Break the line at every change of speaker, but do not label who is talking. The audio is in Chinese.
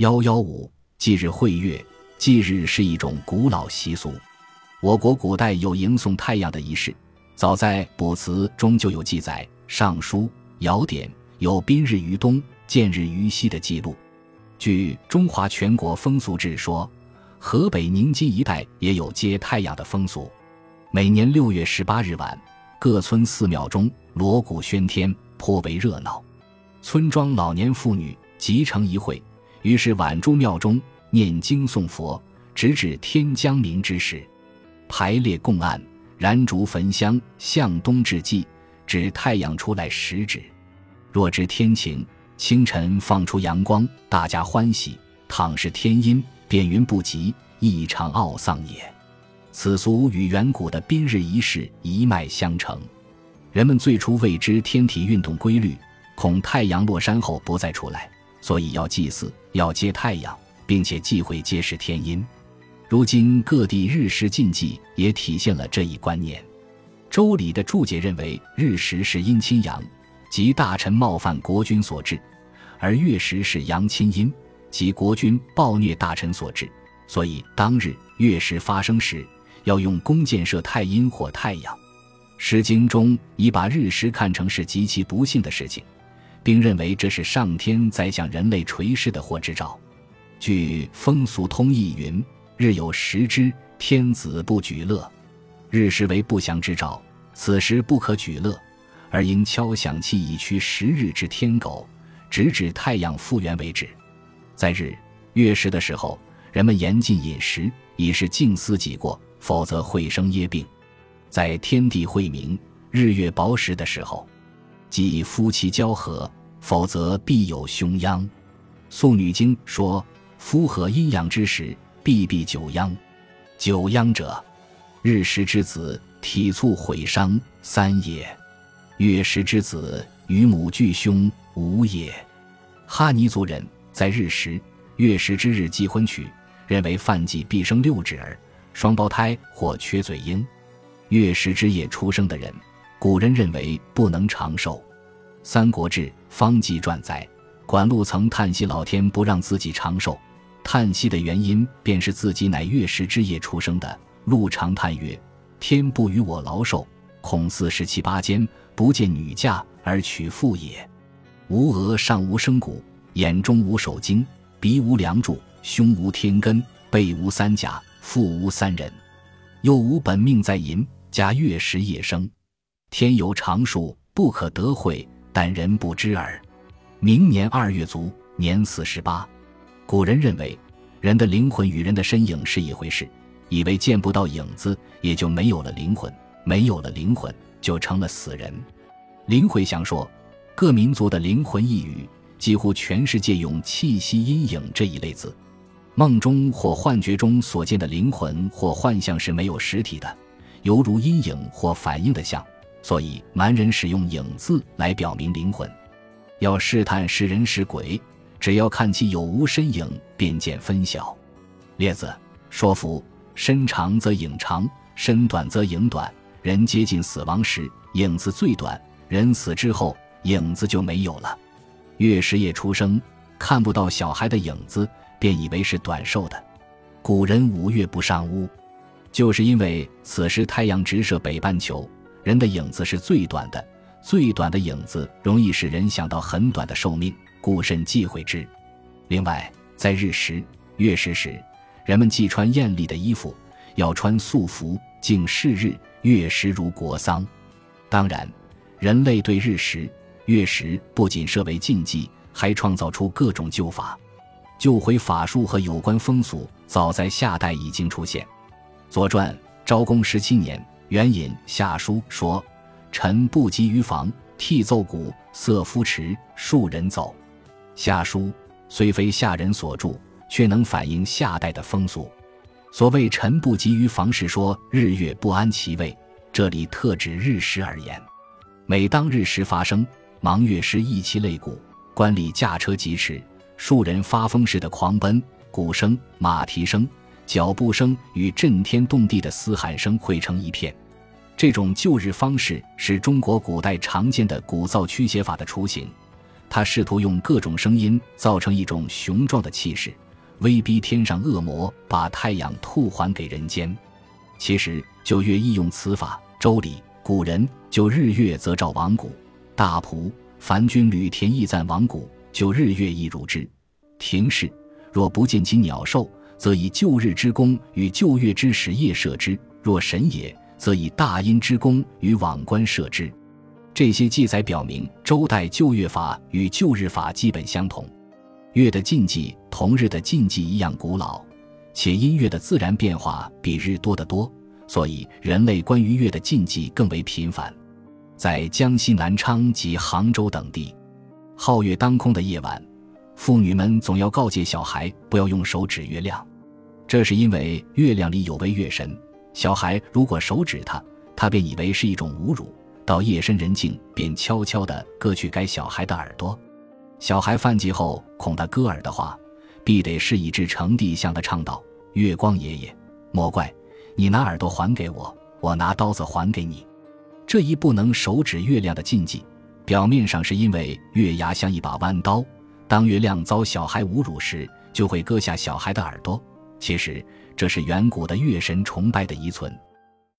幺幺五祭日会月，祭日是一种古老习俗。我国古代有迎送太阳的仪式，早在卜辞中就有记载，《尚书·尧典》有“宾日于东，见日于西”的记录。据《中华全国风俗志》说，河北宁津一带也有接太阳的风俗。每年六月十八日晚，各村寺庙中锣鼓喧天，颇为热闹。村庄老年妇女集成一会，于是晚住庙中念经诵佛，直至天将明之时，排列供案，燃烛焚香，向东致祭，指太阳出来时止。若知天晴，清晨放出阳光，大家欢喜；倘是天阴，便云不及，异常懊丧也。此俗与远古的宾日仪式一脉相承。人们最初未知天体运动规律，恐太阳落山后不再出来，所以要祭祀，要接太阳，并且忌讳揭示天阴。如今各地日食禁忌也体现了这一观念。周礼的注解认为，日食是阴侵阳，即大臣冒犯国君所致；而月食是阳侵阴，即国君暴虐大臣所致。所以当日月食发生时，要用弓箭射太阴或太阳，《诗经》中已把日食看成是极其不幸的事情，并认为这是上天在向人类垂示的祸之兆。据《风俗通义》云：“日有食之，天子不举乐。”日食为不祥之兆，此时不可举乐，而应敲响器以驱十日之天狗，直至太阳复原为止。在日月食的时候，人们严禁饮食，以示静思己过。否则会生噎病，在天地晦明、日月薄时的时候，即夫妻交合，否则必有凶殃。《素女经》说：“夫合阴阳之时，必必九殃。九殃者，日食之子体促毁伤三也；月食之子与母俱凶五也。”哈尼族人在日食、月食之日忌婚娶，认为犯忌必生六指儿。双胞胎或缺嘴婴，月食之夜出生的人，古人认为不能长寿。《三国志·方纪传》载，管路曾叹息老天不让自己长寿，叹息的原因便是自己乃月食之夜出生的。路长叹曰：“天不与我劳寿，恐四十七八间不见女嫁而娶妇也。吾额上无生骨，眼中无手睛，鼻无梁柱，胸无天根，背无三甲。”腹无三人，又无本命在寅，加月食夜生，天有常数，不可得会，但人不知耳。明年二月卒，年四十八。古人认为，人的灵魂与人的身影是一回事，以为见不到影子，也就没有了灵魂，没有了灵魂，就成了死人。林慧祥说，各民族的灵魂一语，几乎全世界用气息、阴影这一类字。梦中或幻觉中所见的灵魂或幻象是没有实体的，犹如阴影或反应的像，所以蛮人使用影字来表明灵魂。要试探是人是鬼，只要看其有无身影，便见分晓。列子说服：身长则影长，身短则影短。人接近死亡时，影子最短；人死之后，影子就没有了。月食夜出生，看不到小孩的影子。便以为是短寿的。古人五月不上屋，就是因为此时太阳直射北半球，人的影子是最短的，最短的影子容易使人想到很短的寿命，故甚忌讳之。另外，在日食、月食时，人们既穿艳丽的衣服，要穿素服，敬是日、月食如国丧。当然，人类对日食、月食不仅设为禁忌，还创造出各种旧法。救回法术和有关风俗，早在夏代已经出现。《左传》昭公十七年，援引夏书说：“臣不及于房，替奏鼓，瑟夫持，庶人走。”夏书虽非夏人所著，却能反映夏代的风俗。所谓“臣不及于房”，是说日月不安其位，这里特指日食而言。每当日食发生，芒月时一其擂鼓，官吏驾车疾驰。数人发疯似的狂奔，鼓声、马蹄声、脚步声与震天动地的嘶喊声汇成一片。这种旧日方式是中国古代常见的鼓噪驱邪法的雏形。
他试图用各种声音造成一种雄壮的气势，威逼天上恶魔把太阳吐还给人间。其实九月亦用此法，《周礼》古人就日月则照王谷，大仆凡军旅田亦赞王谷，就日月亦如之。庭试若不见其鸟兽，则以旧日之功与旧月之时夜射之；若神也，则以大阴之功与往观射之。这些记载表明，周代旧月法与旧日法基本相同。月的禁忌同日的禁忌一样古老，且因月的自然变化比日多得多，所以人类关于月的禁忌更为频繁。在江西南昌及杭州等地，皓月当空的夜晚，妇女们总要告诫小孩不要用手指月亮，这是因为月亮里有位月神，小孩如果手指他，他便以为是一种侮辱。到夜深人静，便悄悄地割去该小孩的耳朵。小孩犯忌后，恐他割耳的话，必得示意至成地，向他唱道：“月光爷爷，莫怪，你拿耳朵还给我，我拿刀子还给你。”这一不能手指月亮的禁忌，表面上是因为月牙像一把弯刀，当月亮遭小孩侮辱时，就会割下小孩的耳朵。其实这是远古的月神崇拜的遗存。